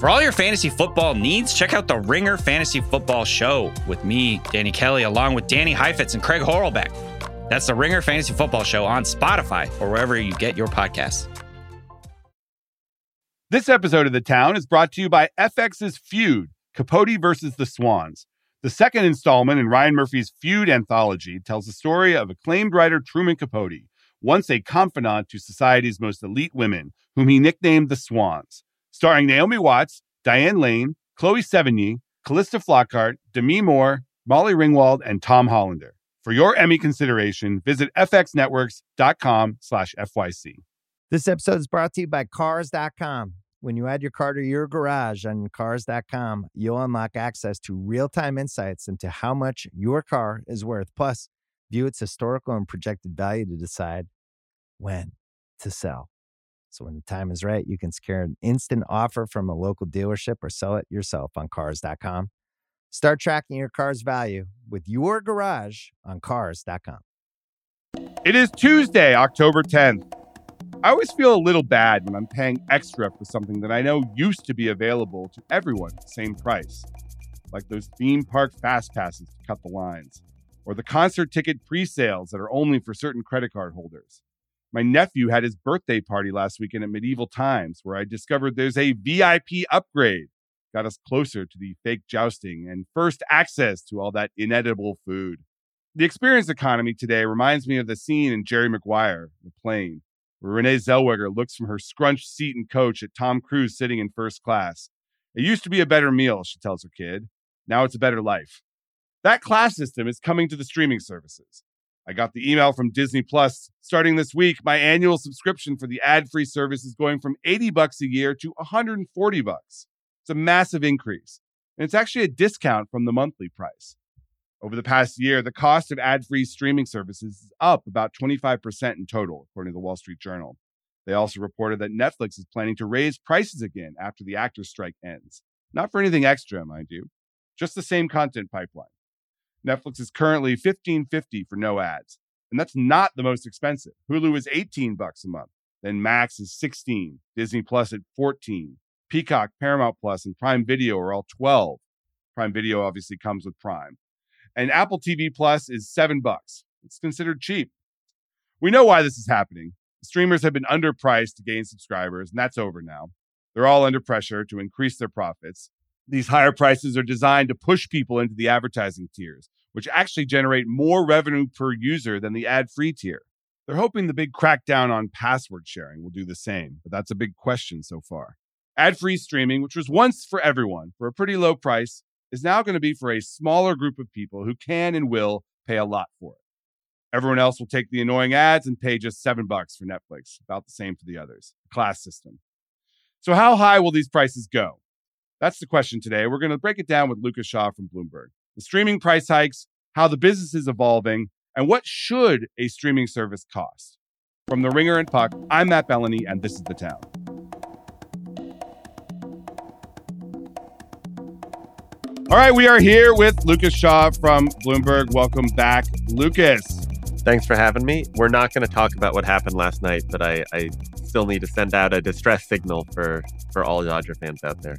For all your fantasy football needs, check out the Ringer Fantasy Football Show with me, Danny Kelly, along with Danny Heifetz and Craig Horlbeck. That's the Ringer Fantasy Football Show on Spotify or wherever you get your podcasts. This episode of The Town is brought to you by FX's Feud, Capote versus the Swans. The second installment in Ryan Murphy's Feud anthology tells the story of acclaimed writer Truman Capote, once a confidant to society's most elite women, whom he nicknamed the Swans starring Naomi Watts, Diane Lane, Chloe Sevigny, Calista Flockhart, Demi Moore, Molly Ringwald, and Tom Hollander. For your Emmy consideration, visit fxnetworks.com slash FYC. This episode is brought to you by Cars.com. When you add your car to your garage on Cars.com, you'll unlock access to real-time insights into how much your car is worth. Plus, view its historical and projected value to decide when to sell. So when the time is right, you can secure an instant offer from a local dealership or sell it yourself on cars.com. Start tracking your car's value with your garage on cars.com. It is Tuesday, October 10th. I always feel a little bad when I'm paying extra for something that I know used to be available to everyone at the same price, like those theme park fast passes to cut the lines, or the concert ticket pre sales that are only for certain credit card holders. My nephew had his birthday party last weekend at Medieval Times, where I discovered there's a VIP upgrade. Got us closer to the fake jousting and first access to all that inedible food. The experience economy today reminds me of the scene in Jerry Maguire, The Plane, where Renee Zellweger looks from her scrunched seat and coach at Tom Cruise sitting in first class. It used to be a better meal, she tells her kid. Now it's a better life. That class system is coming to the streaming services. I got the email from Disney Plus. Starting this week, my annual subscription for the ad-free service is going from 80 bucks a year to 140 bucks. It's a massive increase. And it's actually a discount from the monthly price. Over the past year, the cost of ad-free streaming services is up about 25% in total, according to the Wall Street Journal. They also reported that Netflix is planning to raise prices again after the actors strike ends. Not for anything extra, mind you, just the same content pipeline. Netflix is currently 15.50 for no ads. And that's not the most expensive. Hulu is 18 bucks a month. Then Max is 16, Disney Plus at 14. Peacock, Paramount Plus, and Prime Video are all 12. Prime Video obviously comes with Prime. And Apple TV Plus is 7 bucks. It's considered cheap. We know why this is happening. Streamers have been underpriced to gain subscribers, and that's over now. They're all under pressure to increase their profits. These higher prices are designed to push people into the advertising tiers, which actually generate more revenue per user than the ad free tier. They're hoping the big crackdown on password sharing will do the same, but that's a big question so far. Ad free streaming, which was once for everyone for a pretty low price, is now going to be for a smaller group of people who can and will pay a lot for it. Everyone else will take the annoying ads and pay just seven bucks for Netflix, about the same for the others. Class system. So, how high will these prices go? That's the question today. We're going to break it down with Lucas Shaw from Bloomberg. The streaming price hikes, how the business is evolving, and what should a streaming service cost. From The Ringer and Puck, I'm Matt Belloni, and this is The Town. All right, we are here with Lucas Shaw from Bloomberg. Welcome back, Lucas. Thanks for having me. We're not going to talk about what happened last night, but I, I still need to send out a distress signal for for all Dodger fans out there.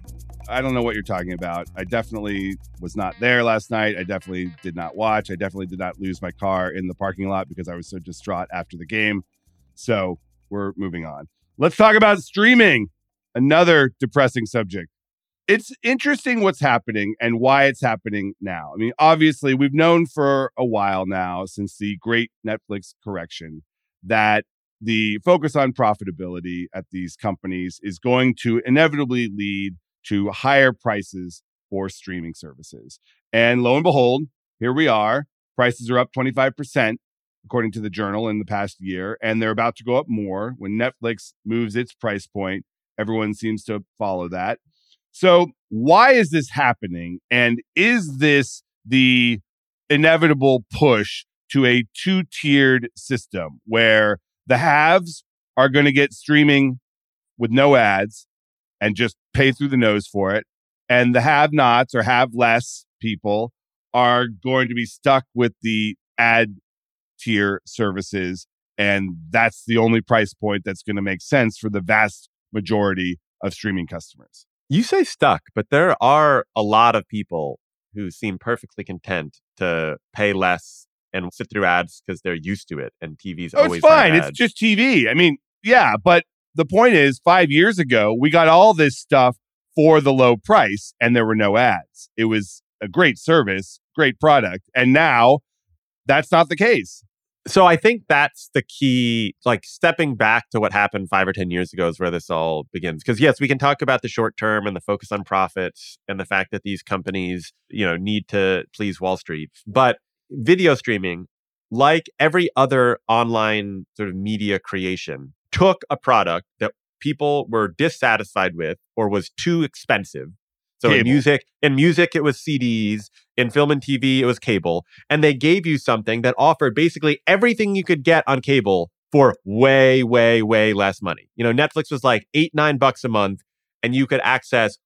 I don't know what you're talking about. I definitely was not there last night. I definitely did not watch. I definitely did not lose my car in the parking lot because I was so distraught after the game. So we're moving on. Let's talk about streaming, another depressing subject. It's interesting what's happening and why it's happening now. I mean, obviously, we've known for a while now since the great Netflix correction that the focus on profitability at these companies is going to inevitably lead to higher prices for streaming services. And lo and behold, here we are. Prices are up 25%, according to the journal, in the past year. And they're about to go up more. When Netflix moves its price point, everyone seems to follow that. So, why is this happening? And is this the inevitable push to a two tiered system where the haves are going to get streaming with no ads and just pay through the nose for it. And the have nots or have less people are going to be stuck with the ad tier services. And that's the only price point that's going to make sense for the vast majority of streaming customers. You say stuck, but there are a lot of people who seem perfectly content to pay less and sit through ads because they're used to it and TV's Oh, always it's fine. It's just TV. I mean, yeah, but the point is, five years ago, we got all this stuff for the low price and there were no ads. It was a great service, great product. And now that's not the case. so I think that's the key. Like stepping back to what happened five or 10 years ago is where this all begins. Because, yes, we can talk about the short term and the focus on profits and the fact that these companies, you know, need to please Wall Street. But video streaming, like every other online sort of media creation, took a product that people were dissatisfied with or was too expensive. So in music, in music, it was CDs. In film and TV, it was cable and they gave you something that offered basically everything you could get on cable for way, way, way less money. You know, Netflix was like eight, nine bucks a month, and you could access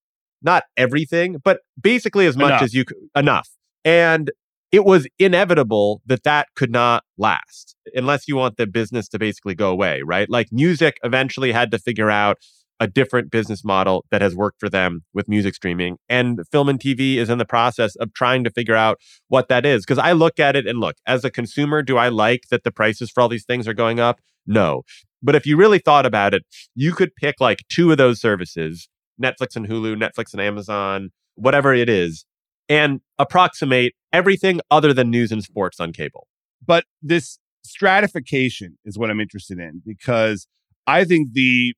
not everything, but basically as much Enough. as you could, enough. And it was inevitable that that could not last unless you want the business to basically go away, right? Like music eventually had to figure out a different business model that has worked for them with music streaming. And film and TV is in the process of trying to figure out what that is. Because I look at it and look, as a consumer, do I like that the prices for all these things are going up? No. But if you really thought about it, you could pick like two of those services Netflix and Hulu, Netflix and Amazon, whatever it is, and approximate everything other than news and sports on cable. But this stratification is what I'm interested in because I think the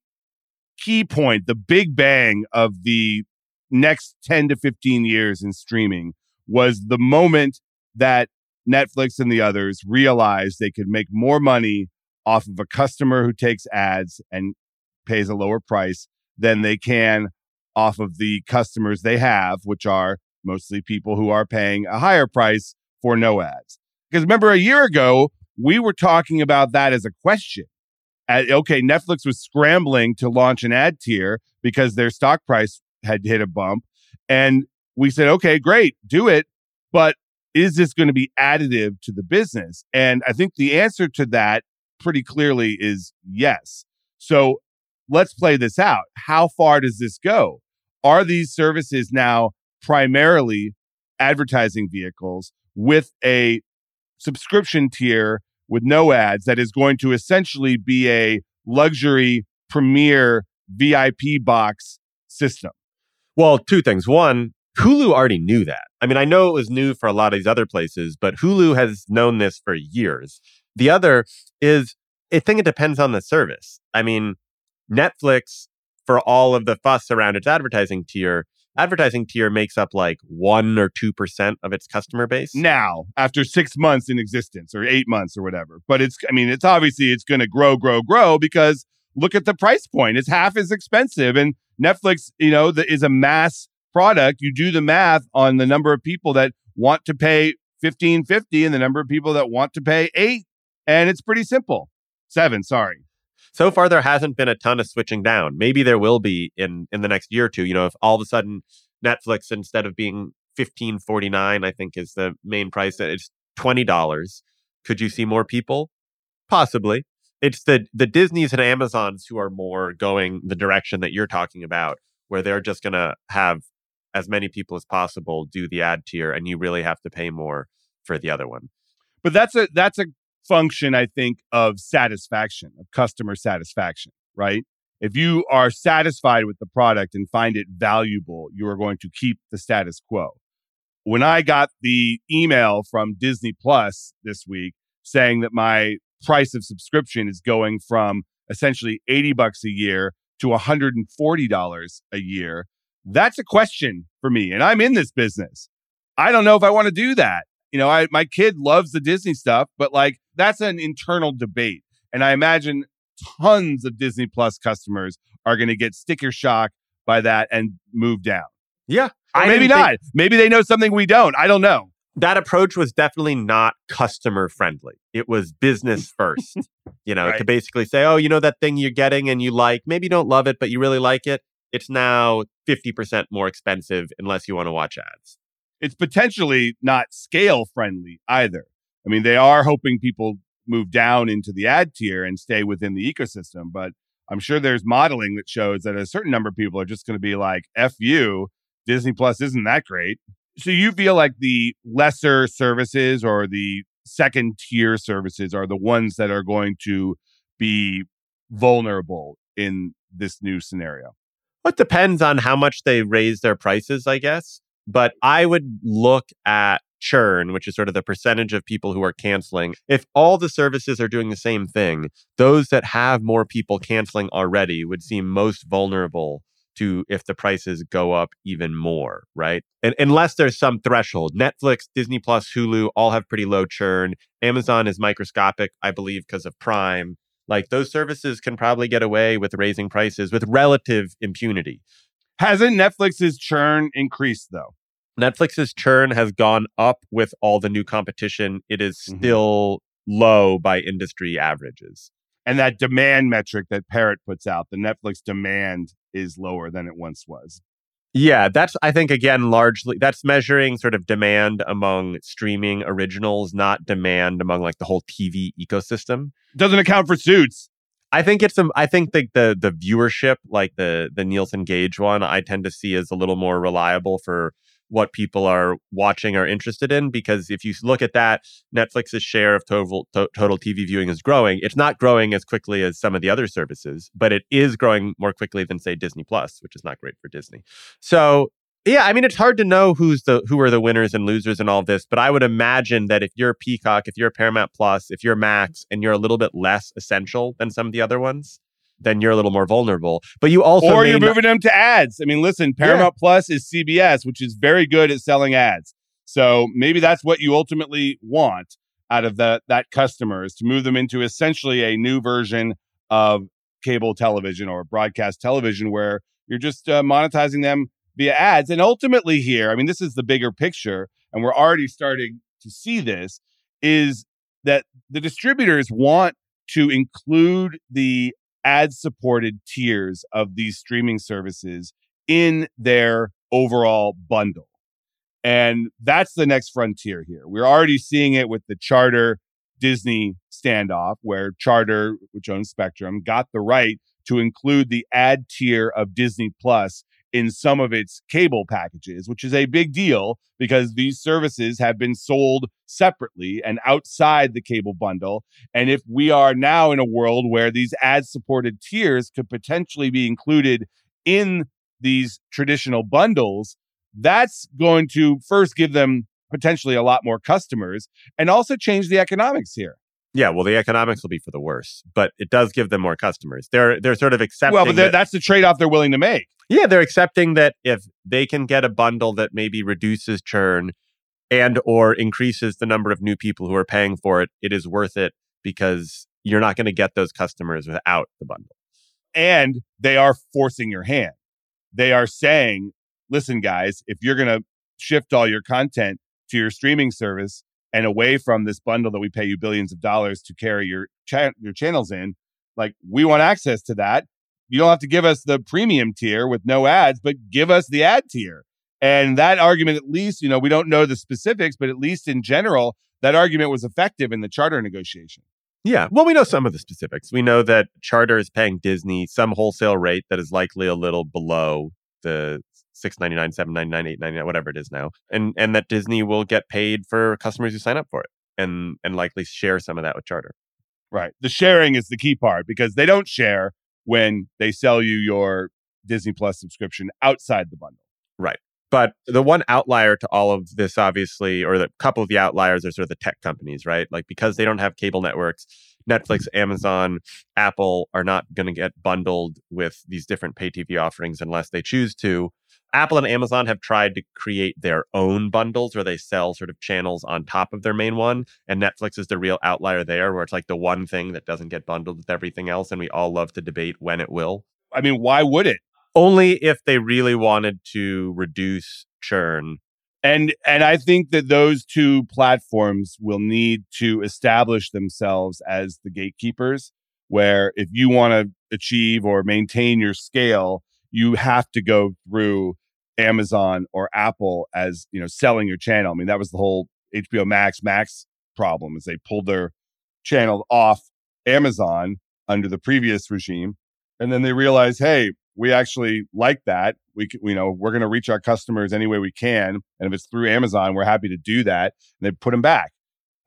key point, the big bang of the next 10 to 15 years in streaming was the moment that Netflix and the others realized they could make more money off of a customer who takes ads and pays a lower price than they can off of the customers they have, which are mostly people who are paying a higher price for no ads. Because remember, a year ago, we were talking about that as a question. At, okay, Netflix was scrambling to launch an ad tier because their stock price had hit a bump. And we said, okay, great, do it. But is this going to be additive to the business? And I think the answer to that pretty clearly is yes. So let's play this out. How far does this go? Are these services now primarily advertising vehicles with a subscription tier with no ads that is going to essentially be a luxury premier VIP box system? Well, two things. One, Hulu already knew that. I mean, I know it was new for a lot of these other places, but Hulu has known this for years. The other is, I think it depends on the service. I mean, Netflix, for all of the fuss around its advertising tier, advertising tier makes up like one or 2% of its customer base. now after six months in existence or eight months or whatever. But it's, I mean, it's obviously it's going to grow, grow, grow because look at the price point. It's half as expensive. And Netflix, you know, the, is a mass product. You do the math on the number of people that want to pay fifteen fifty and the number of people that want to pay eight, and it's pretty simple. Seven, sorry. So far there hasn't been a ton of switching down. Maybe there will be in in the next year or two. You know if all of a sudden netflix instead of being 1549 i think is the main price it's $20 could you see more people? Possibly. It's the the disneys and amazons who are more going the direction that you're talking about where they're just going to have as many people as possible do the ad tier and you really have to pay more for the other one. But that's a that's a function, I think, of satisfaction, of customer satisfaction, right? If you are satisfied with the product and find it valuable, you are going to keep the status quo. When I got the email from Disney Plus this week saying that my price of subscription is going from essentially 80 bucks a year to $140 a year, that's a question for me. And I'm in this business. I don't know if I want to do that you know, I my kid loves the Disney stuff, but like that's an internal debate. And I imagine tons of Disney Plus customers are going to get sticker shock by that and move down. yeah maybe didn't think- Maybe they know something we don't. I don't know. that approach was definitely not customer friendly. It was business first, you know, to basically say, oh, you know, that thing you're getting and you like, maybe you don't love it, but you really like it. It's now 50% more expensive unless you want to watch ads. It's potentially not scale friendly either. I mean, they are hoping people move down into the ad tier and stay within the ecosystem, but I'm sure there's modeling that shows that a certain number of people are just going to be like, F you, Disney Plus isn't that great. So you feel like the lesser services or the second tier services are the ones that are going to be vulnerable in this new scenario? It depends on how much they raise their prices, I guess. But I would look at churn, which is sort of the percentage of people who are canceling. If all the services are doing the same thing, those that have more people canceling already would seem most vulnerable to if the prices go up even more, right? And unless there's some threshold. Netflix, Disney Plus, Hulu all have pretty low churn. Amazon is microscopic, I believe, because of Prime. Like those services can probably get away with raising prices with relative impunity. Hasn't Netflix's churn increased though? Netflix's churn has gone up with all the new competition. It is mm-hmm. still low by industry averages. And that demand metric that Parrot puts out, the Netflix demand is lower than it once was. Yeah, that's I think again largely that's measuring sort of demand among streaming originals, not demand among like the whole TV ecosystem. Doesn't account for suits. I think it's some. I think the, the the viewership, like the the Nielsen Gauge one, I tend to see as a little more reliable for what people are watching or interested in because if you look at that netflix's share of total, to- total tv viewing is growing it's not growing as quickly as some of the other services but it is growing more quickly than say disney plus which is not great for disney so yeah i mean it's hard to know who's the who are the winners and losers in all this but i would imagine that if you're peacock if you're paramount plus if you're max and you're a little bit less essential than some of the other ones then you're a little more vulnerable. But you also or you're moving them to ads. I mean, listen, Paramount yeah. Plus is CBS, which is very good at selling ads. So maybe that's what you ultimately want out of that that customer is to move them into essentially a new version of cable television or broadcast television where you're just uh, monetizing them via ads. And ultimately, here, I mean, this is the bigger picture, and we're already starting to see this is that the distributors want to include the ad supported tiers of these streaming services in their overall bundle. And that's the next frontier here. We're already seeing it with the Charter Disney standoff, where Charter, which owns Spectrum, got the right to include the ad tier of Disney Plus in some of its cable packages, which is a big deal because these services have been sold separately and outside the cable bundle. And if we are now in a world where these ad supported tiers could potentially be included in these traditional bundles, that's going to first give them potentially a lot more customers and also change the economics here. Yeah, well, the economics will be for the worse, but it does give them more customers. They're they're sort of accepting. Well, but that, that's the trade off they're willing to make. Yeah, they're accepting that if they can get a bundle that maybe reduces churn and or increases the number of new people who are paying for it, it is worth it because you're not going to get those customers without the bundle. And they are forcing your hand. They are saying, listen, guys, if you're going to shift all your content to your streaming service and away from this bundle that we pay you billions of dollars to carry your cha- your channels in, like we want access to that you don't have to give us the premium tier with no ads, but give us the ad tier. And that argument, at least, you know, we don't know the specifics, but at least in general, that argument was effective in the charter negotiation. Yeah. Well, we know some of the specifics. We know that Charter is paying Disney some wholesale rate that is likely a little below the six ninety nine, seven ninety nine, eight ninety nine, whatever it is now, and and that Disney will get paid for customers who sign up for it, and and likely share some of that with Charter. Right. The sharing is the key part because they don't share when they sell you your Disney Plus subscription outside the bundle. Right. But the one outlier to all of this, obviously, or the couple of the outliers are sort of the tech companies, right? Like because they don't have cable networks, Netflix, Amazon, Apple are not going to get bundled with these different pay TV offerings unless they choose to. Apple and Amazon have tried to create their own bundles where they sell sort of channels on top of their main one. And Netflix is the real outlier there, where it's like the one thing that doesn't get bundled with everything else. And we all love to debate when it will. I mean, why would it? Only if they really wanted to reduce churn. And and I think that those two platforms will need to establish themselves as the gatekeepers where if you want to achieve or maintain your scale, you have to go through Amazon or Apple as, you know, selling your channel. I mean, that was the whole HBO Max Max problem is they pulled their channel off Amazon under the previous regime And then they realize, hey, we actually like that. We, you know, we're going to reach our customers any way we can, and if it's through Amazon, we're happy to do that. And they put them back.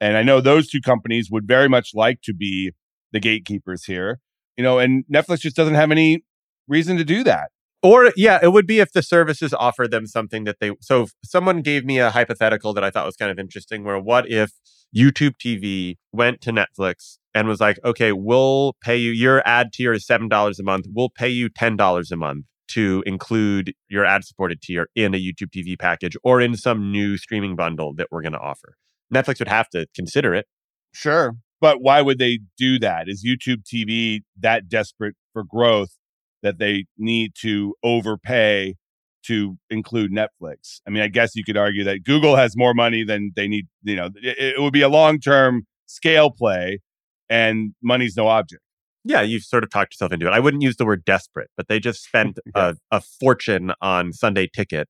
And I know those two companies would very much like to be the gatekeepers here, you know, and Netflix just doesn't have any reason to do that. Or yeah, it would be if the services offer them something that they so someone gave me a hypothetical that I thought was kind of interesting where what if YouTube TV went to Netflix and was like, "Okay, we'll pay you your ad tier is $7 a month. We'll pay you $10 a month to include your ad supported tier in a YouTube TV package or in some new streaming bundle that we're going to offer." Netflix would have to consider it. Sure. But why would they do that? Is YouTube TV that desperate for growth that they need to overpay to include Netflix? I mean, I guess you could argue that Google has more money than they need. You know, it, it would be a long term scale play, and money's no object. Yeah, you've sort of talked yourself into it. I wouldn't use the word desperate, but they just spent a, a fortune on Sunday Ticket.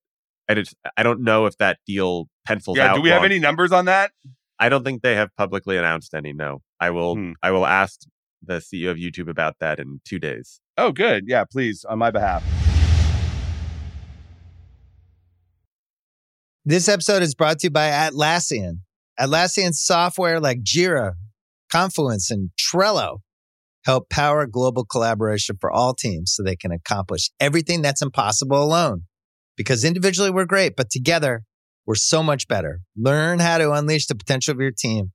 And it's, I don't know if that deal pencils Yeah. out. Do we have any numbers on that? I don't think they have publicly announced any. No, I will. Hmm. I will ask the CEO of YouTube about that in two days. Oh, good. Yeah, please, on my behalf. This episode is brought to you by Atlassian. Atlassian software like Jira, Confluence, and Trello help power global collaboration for all teams so they can accomplish everything that's impossible alone. Because individually we're great, but together we're so much better. Learn how to unleash the potential of your team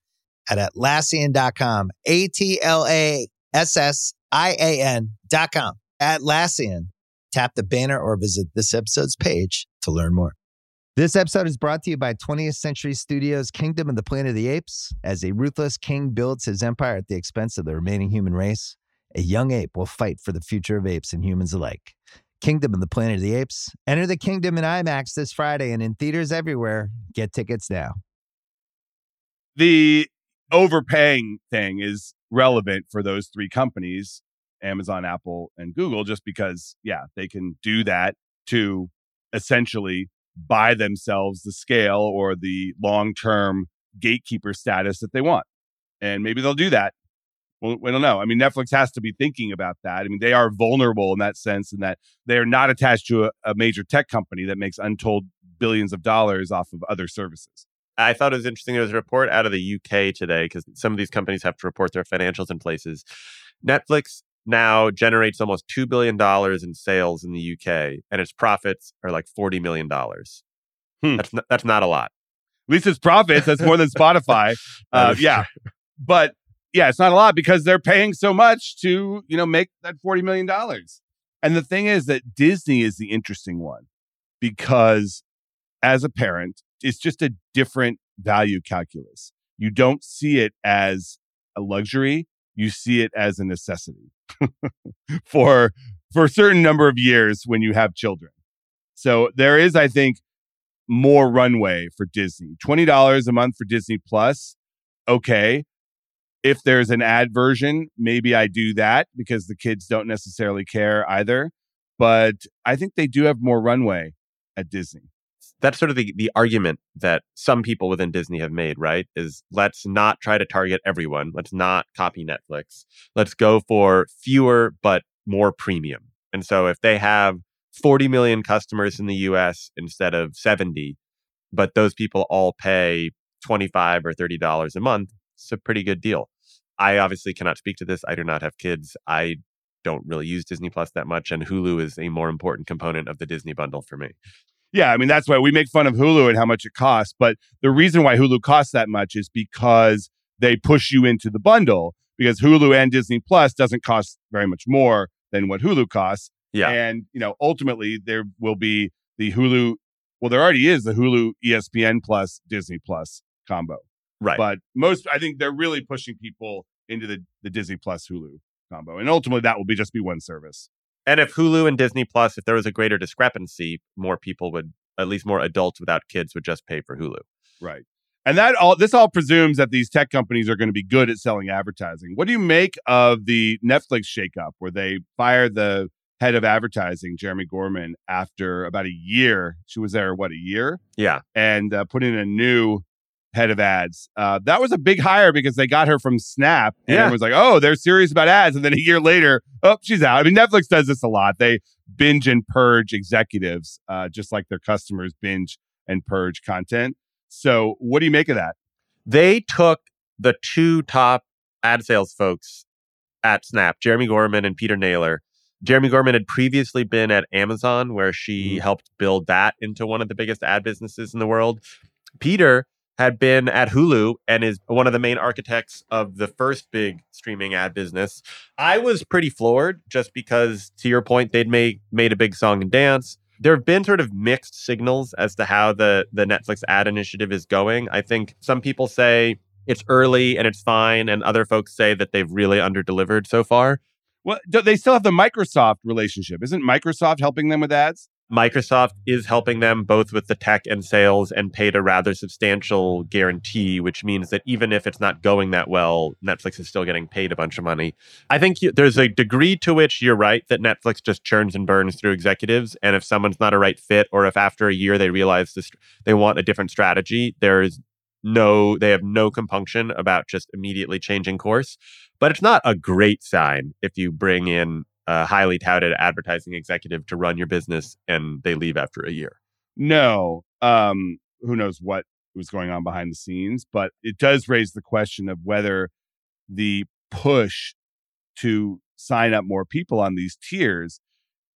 at Atlassian.com. A T L A S S I A N.com. Atlassian. Tap the banner or visit this episode's page to learn more. This episode is brought to you by 20th Century Studios' Kingdom of the Planet of the Apes. As a ruthless king builds his empire at the expense of the remaining human race, a young ape will fight for the future of apes and humans alike. Kingdom of the Planet of the Apes. Enter the kingdom in IMAX this Friday and in theaters everywhere. Get tickets now. the overpaying thing is relevant for those three companies Amazon, Apple, and Google, just because, yeah, they can do that to essentially buy themselves the scale or the long term gatekeeper status that they want. And maybe they'll do that. Well, we don't know. I mean, Netflix has to be thinking about that. I mean, they are vulnerable in that sense, in that they are not attached to a, a major tech company that makes untold billions of dollars off of other services. I thought it was interesting. There was a report out of the UK today because some of these companies have to report their financials in places. Netflix now generates almost $2 billion in sales in the UK, and its profits are like $40 million. Hmm. That's, not, that's not a lot. At least it's profits. That's more than Spotify. Uh, yeah, but yeah, it's not a lot because they're paying so much to you know make that forty million dollars. And the thing is that Disney is the interesting one because as a parent, it's just a different value calculus. You don't see it as a luxury; you see it as a necessity for for a certain number of years when you have children. So there is, I think, more runway for Disney. $20 a month for Disney Plus. Okay. If there's an ad version, maybe I do that because the kids don't necessarily care either. But I think they do have more runway at Disney. That's sort of the, the argument that some people within Disney have made, right? Is let's not try to target everyone. Let's not copy Netflix. Let's go for fewer but more premium. And so if they have 40 million customers in the US instead of 70, but those people all pay 25 or $30 a month, it's a pretty good deal. I obviously cannot speak to this. I do not have kids. I don't really use Disney Plus that much, and Hulu is a more important component of the Disney bundle for me. Yeah, I mean that's why we make fun of Hulu and how much it costs, but the reason why Hulu costs that much is because they push you into the bundle because Hulu and Disney Plus doesn't cost very much more than what Hulu costs. Yeah. And, you know, ultimately there will be the Hulu well there already is the Hulu ESPN Plus Disney Plus combo. Right. But most I think they're really pushing people into the the Disney Plus Hulu combo. And ultimately that will be just be one service. And if Hulu and Disney Plus, if there was a greater discrepancy, more people would, at least more adults without kids, would just pay for Hulu. Right. And that all this all presumes that these tech companies are going to be good at selling advertising. What do you make of the Netflix shakeup where they fired the head of advertising, Jeremi Gorman, after about a year? She was there, what, a year? Yeah. And uh, put in a new head of ads. Uh, that was a big hire because they got her from Snap, and Yeah. everyone's like, "Oh, they're serious about ads." And then a year later, oh, she's out. I mean, Netflix does this a lot. They binge and purge executives, uh, just like their customers binge and purge content. So, what do you make of that? they took the two top ad sales folks at Snap, Jeremi Gorman and Peter Naylor. Jeremi Gorman had previously been at Amazon, where she helped build that into one of the biggest ad businesses in the world. Peter had been at Hulu and is one of the main architects of the first big streaming ad business. I was pretty floored just because, to your point, they'd made made a big song and dance. There have been sort of mixed signals as to how the the Netflix ad initiative is going. I think some people say it's early and it's fine, and other folks say that they've really underdelivered so far. Well, they still have the Microsoft relationship. Isn't Microsoft helping them with ads? Microsoft is helping them both with the tech and sales and paid a rather substantial guarantee, which means that even if it's not going that well, Netflix is still getting paid a bunch of money. I think you, there's a degree to which you're right that Netflix just churns and burns through executives. And if someone's not a right fit, or if after a year they realize this, they want a different strategy, there's no, they have no compunction about just immediately changing course. But it's not a great sign if you bring in a highly touted advertising executive to run your business and they leave after a year. No. Um, who knows what was going on behind the scenes, but it does raise the question of whether the push to sign up more people on these tiers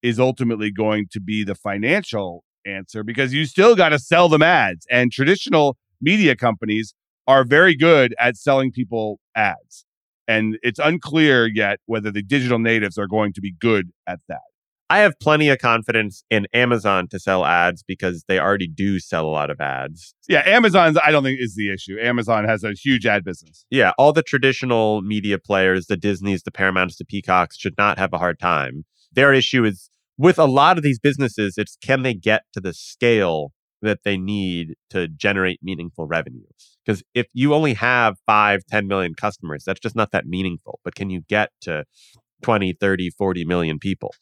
is ultimately going to be the financial answer because you still got to sell them ads and traditional media companies are very good at selling people ads and it's unclear yet whether the digital natives are going to be good at that I have plenty of confidence in Amazon to sell ads because they already do sell a lot of ads. yeah amazon's i don't think is the issue amazon has a huge ad business Yeah, all the traditional media players, the Disneys, the Paramounts, the Peacocks, should not have a hard time. Their issue is with a lot of these businesses, it's can they get to the scale that they need to generate meaningful revenue? Because if you only have five, 10 million customers, that's just not that meaningful. But can you get to 20, 30, 40 million people?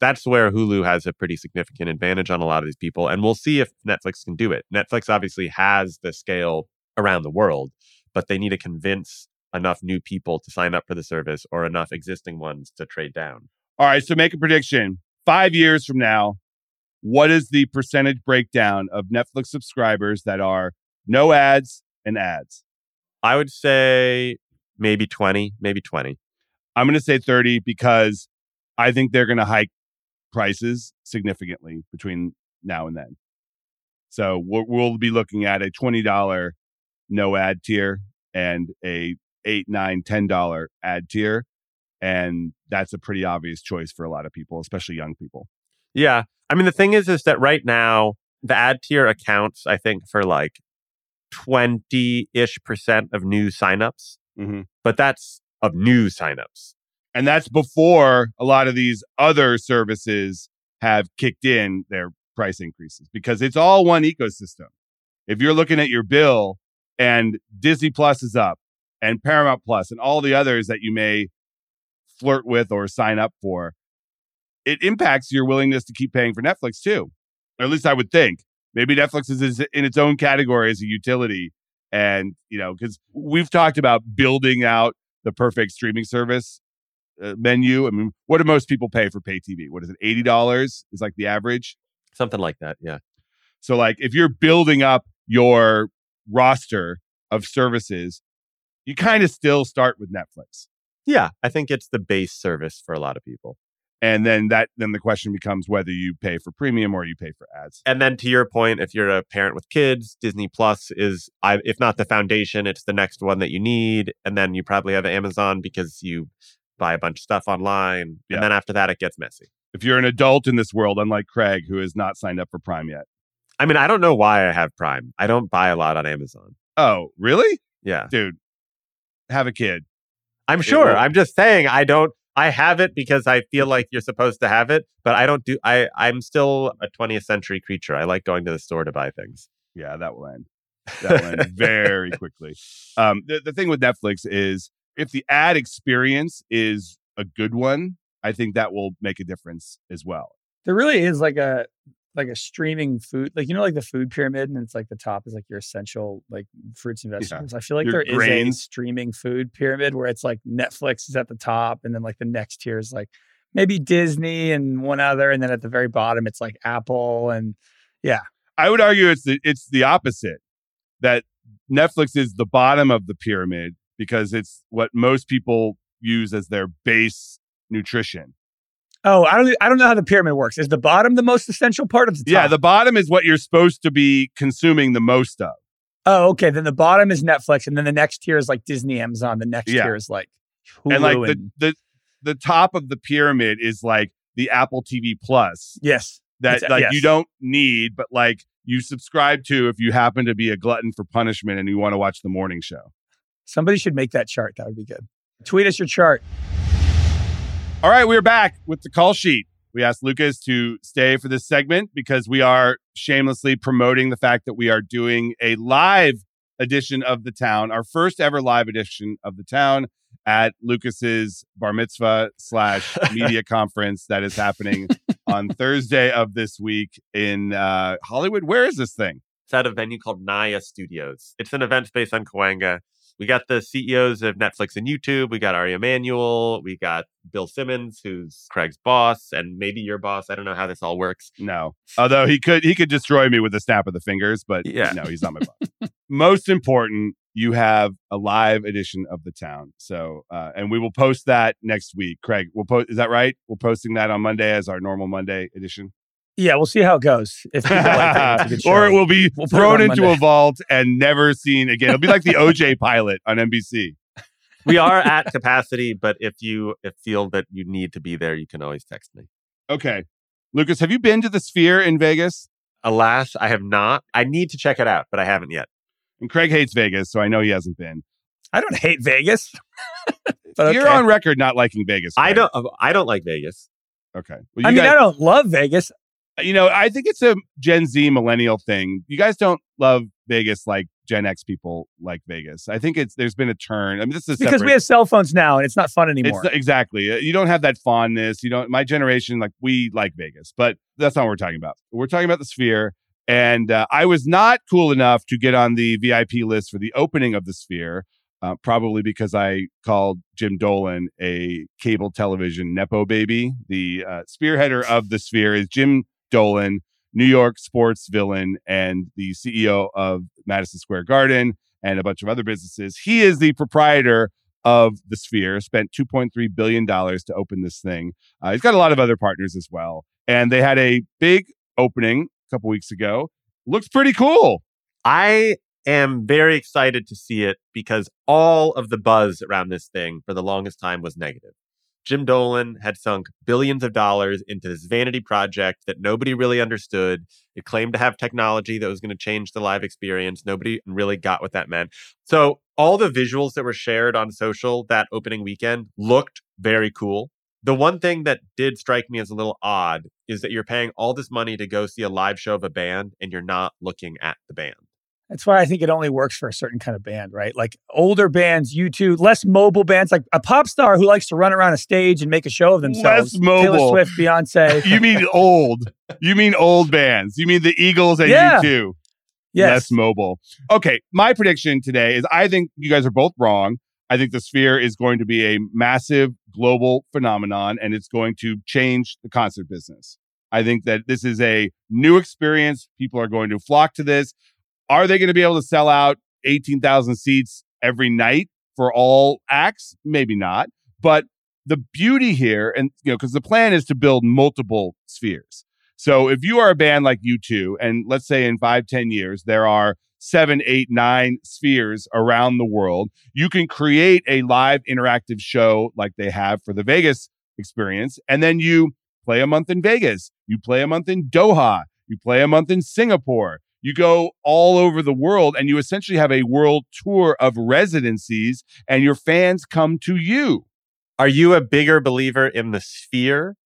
That's where Hulu has a pretty significant advantage on a lot of these people. And we'll see if Netflix can do it. Netflix obviously has the scale around the world, but they need to convince enough new people to sign up for the service or enough existing ones to trade down. All right, so make a prediction. Five years from now, what is the percentage breakdown of Netflix subscribers that are no ads and ads? I would say maybe 20, maybe 20. I'm going to say 30 because I think they're going to hike prices significantly between now and then. So we'll, we'll be looking at a $20 no ad tier and a eight, nine, ten dollar ad tier. And that's a pretty obvious choice for a lot of people, especially young people. Yeah. I mean, the thing is, is that right now, the ad tier accounts, I think, for like 20 ish percent of new signups, Mm-hmm. but that's of new signups. And that's before a lot of these other services have kicked in their price increases because it's all one ecosystem. If you're looking at your bill and Disney Plus is up and Paramount Plus and all the others that you may flirt with or sign up for, it impacts your willingness to keep paying for Netflix too. Or at least I would think. Maybe Netflix is in its own category as a utility. And, you know, because we've talked about building out the perfect streaming service uh, menu. I mean, what do most people pay for pay TV? What is it? Eighty dollars is like the average. Something like that. Yeah. So, like, if you're building up your roster of services, you kind of still start with Netflix, Yeah. I think it's the base service for a lot of people. And then that then the question becomes whether you pay for premium or you pay for ads. And then to your point, if you're a parent with kids, Disney Plus is, I, if not the foundation, it's the next one that you need. And then you probably have Amazon because you buy a bunch of stuff online. Yeah. And then after that, it gets messy. If you're an adult in this world, unlike Craig, who has not signed up for Prime yet. I mean, I don't know why I have Prime. I don't buy a lot on Amazon. Oh, really, Yeah. dude? Have a kid. I'm sure. I'm just saying I don't I have it because I feel like you're supposed to have it, but I don't do I I'm still a 20th century creature. I like going to the store to buy things. Yeah, that will end. That will end very quickly. Um, the, the thing with Netflix is if the ad experience is a good one, I think that will make a difference as well. There really is like a like a streaming food, like you know, like the food pyramid, and it's like the top is like your essential like fruits and vegetables. I feel like Your there is a streaming food pyramid where it's like Netflix is at the top, and then like the next tier is like maybe Disney and one other, and then at the very bottom it's like Apple and yeah. I would argue it's the it's the opposite. That Netflix is the bottom of the pyramid because it's what most people use as their base nutrition. Oh, I don't I don't know how the pyramid works. Is the bottom the most essential part of the top? Yeah, the bottom is what you're supposed to be consuming the most of. oh, okay. Then the bottom is Netflix, and then the next tier is like Disney, Amazon. The next Yeah. tier is like Hulu and like the, the the top of the pyramid is like the Apple TV Plus yes, that It's- uh, like yes. you don't need, but like you subscribe to if you happen to be a glutton for punishment and you want to watch the morning show. somebody should make that chart. That would be good. Tweet us your chart. All right, we're back with the call sheet. We asked Lucas to stay for this segment because we are shamelessly promoting the fact that we are doing a live edition of the town, our first ever live edition of the town at Lucas's bar mitzvah slash media conference that is happening on Thursday of this week in uh, Hollywood. Where is this thing? It's at a venue called Naya Studios. It's an event space on Cahuenga. We got the CEOs of Netflix and YouTube. We got Ari Emanuel. We got Bill Simmons, who's Craig's boss, and maybe your boss. I don't know how this all works. No. Although he could he could destroy me with a snap of the fingers, but Yeah. no, he's not my boss. Most important, you have a live edition of the town. So uh, and we will post that next week. Craig, we'll post is that right? We're posting that on Monday as our normal Monday edition. Yeah, we'll see how it goes. If like it, it's a good show. or it will be We'll thrown into Monday. a vault and never seen again. It'll be like the OJ pilot on NBC. We are at capacity, but if you if feel that you need to be there, you can always text me. Okay. Lucas, have you been to the Sphere in Vegas? Alas, I have not. I need to check it out, but I haven't yet. And Craig hates Vegas, so I know he hasn't been. I don't hate Vegas. but You're okay. on record not liking Vegas. I don't. I don't like Vegas. Okay. Well, I mean, guys- I don't love Vegas. You know, I think it's a Gen Z millennial thing. You guys don't love Vegas like Gen X people like Vegas. I think it's there's been a turn. I mean, this is because separate. we have cell phones now and it's not fun It's anymore. exactly. Uh, You don't have that fondness. You don't. My generation, like we like Vegas, but that's not what we're talking about. We're talking about the Sphere, and uh, I was not cool enough to get on the VIP list for the opening of the Sphere. Uh, probably because I called Jim Dolan a cable television nepo baby. The uh, spearheader of the Sphere is Jim Dolan, New York sports villain, and the CEO of Madison Square Garden and a bunch of other businesses. He is the proprietor of the Sphere, spent $2.3 billion to open this thing. Uh, he's got a lot of other partners as well. And they had a big opening a couple weeks ago. Looks pretty cool. I am very excited to see it because all of the buzz around this thing for the longest time was negative. Jim Dolan had sunk billions of dollars into this vanity project that nobody really understood. It claimed to have technology that was going to change the live experience. Nobody really got what that meant. So, all the visuals that were shared on social that opening weekend looked very cool. The one thing that did strike me as a little odd is that you're paying all this money to go see a live show of a band and you're not looking at the band. That's why I think it only works for a certain kind of band, right? Like older bands, U2, less mobile bands, like a pop star who likes to run around a stage and make a show of themselves. Less mobile. Taylor Swift, Beyonce. You mean old. You mean old bands. You mean the Eagles and Yeah. you too. yes. less mobile. Okay, my prediction today is I think you guys are both wrong. I think the sphere is going to be a massive global phenomenon and it's going to change the concert business. I think that this is a new experience. People are going to flock to this. Are they going to be able to sell out 18,000 seats every night for all acts? Maybe not. But the beauty here, and you know, because the plan is to build multiple spheres. So if you are a band like U2, and let's say in five, ten years, there are seven, eight, nine spheres around the world, you can create a live interactive show like they have for the Vegas experience. And then you play a month in Vegas, you play a month in Doha, you play a month in Singapore. You go all over the world and you essentially have a world tour of residencies, and your fans come to you. Are you a bigger believer in the sphere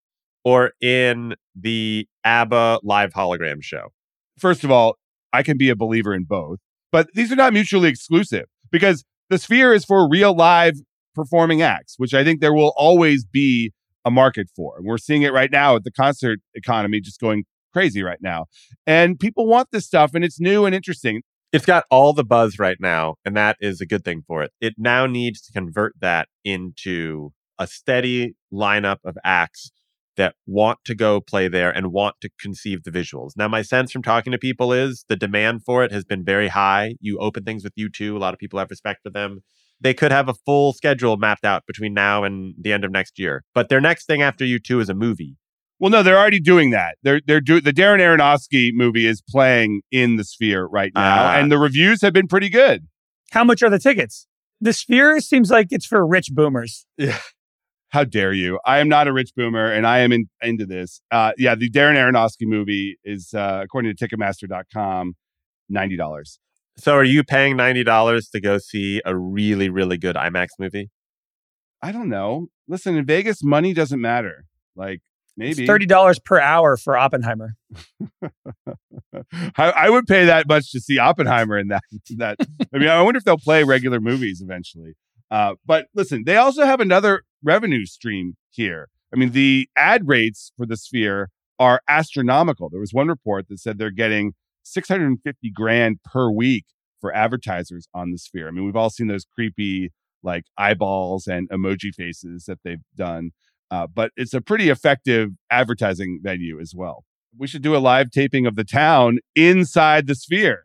or in the ABBA live hologram show? first of all, I can be a believer in both, but these are not mutually exclusive because the sphere is for real live performing acts, which I think there will always be a market for. And we're seeing it right now with the concert economy just going crazy right now. And people want this stuff and it's new and interesting. It's got all the buzz right now, and that is a good thing for it. It now needs to convert that into a steady lineup of acts that want to go play there and want to conceive the visuals. Now, my sense from talking to people is the demand for it has been very high. You open things with U2, a lot of people have respect for them. They could have a full schedule mapped out between now and the end of next year. But their next thing after U2 is a movie. Well, no, they're already doing that. They're they're doing the Darren Aronofsky movie is playing in the Sphere right now, Ah. and the reviews have been pretty good. How much are the tickets? The Sphere seems like it's for rich boomers. Yeah. How dare you? I am not a rich boomer, and I am in, into this. Uh, yeah, the Darren Aronofsky movie is, uh, according to Ticketmaster.com, ninety dollars. So are you paying $90 to go see a really, really good IMAX movie? I don't know. Listen, in Vegas, money doesn't matter. Like maybe It's thirty dollars per hour for Oppenheimer. I, I would pay that much to see Oppenheimer in that. That I mean, I wonder if they'll play regular movies eventually. Uh, but listen, they also have another revenue stream here. I mean, the ad rates for the Sphere are astronomical. There was one report that said they're getting 650 grand per week for advertisers on the Sphere. I mean, we've all seen those creepy like eyeballs and emoji faces that they've done, uh, but it's a pretty effective advertising venue as well. We should do a live taping of the town inside the Sphere.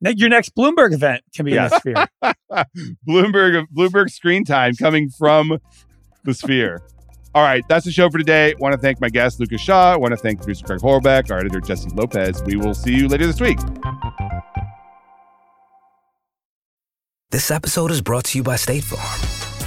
Ne- Your next Bloomberg event can be in the Sphere. Bloomberg Bloomberg screen time coming from the Sphere. All right, that's the show for today. Want to thank my guest Lucas Shaw. Want to thank producer Craig Horlbeck, our editor Jessie Lopez. We will see you later this week. This episode is brought to you by State Farm.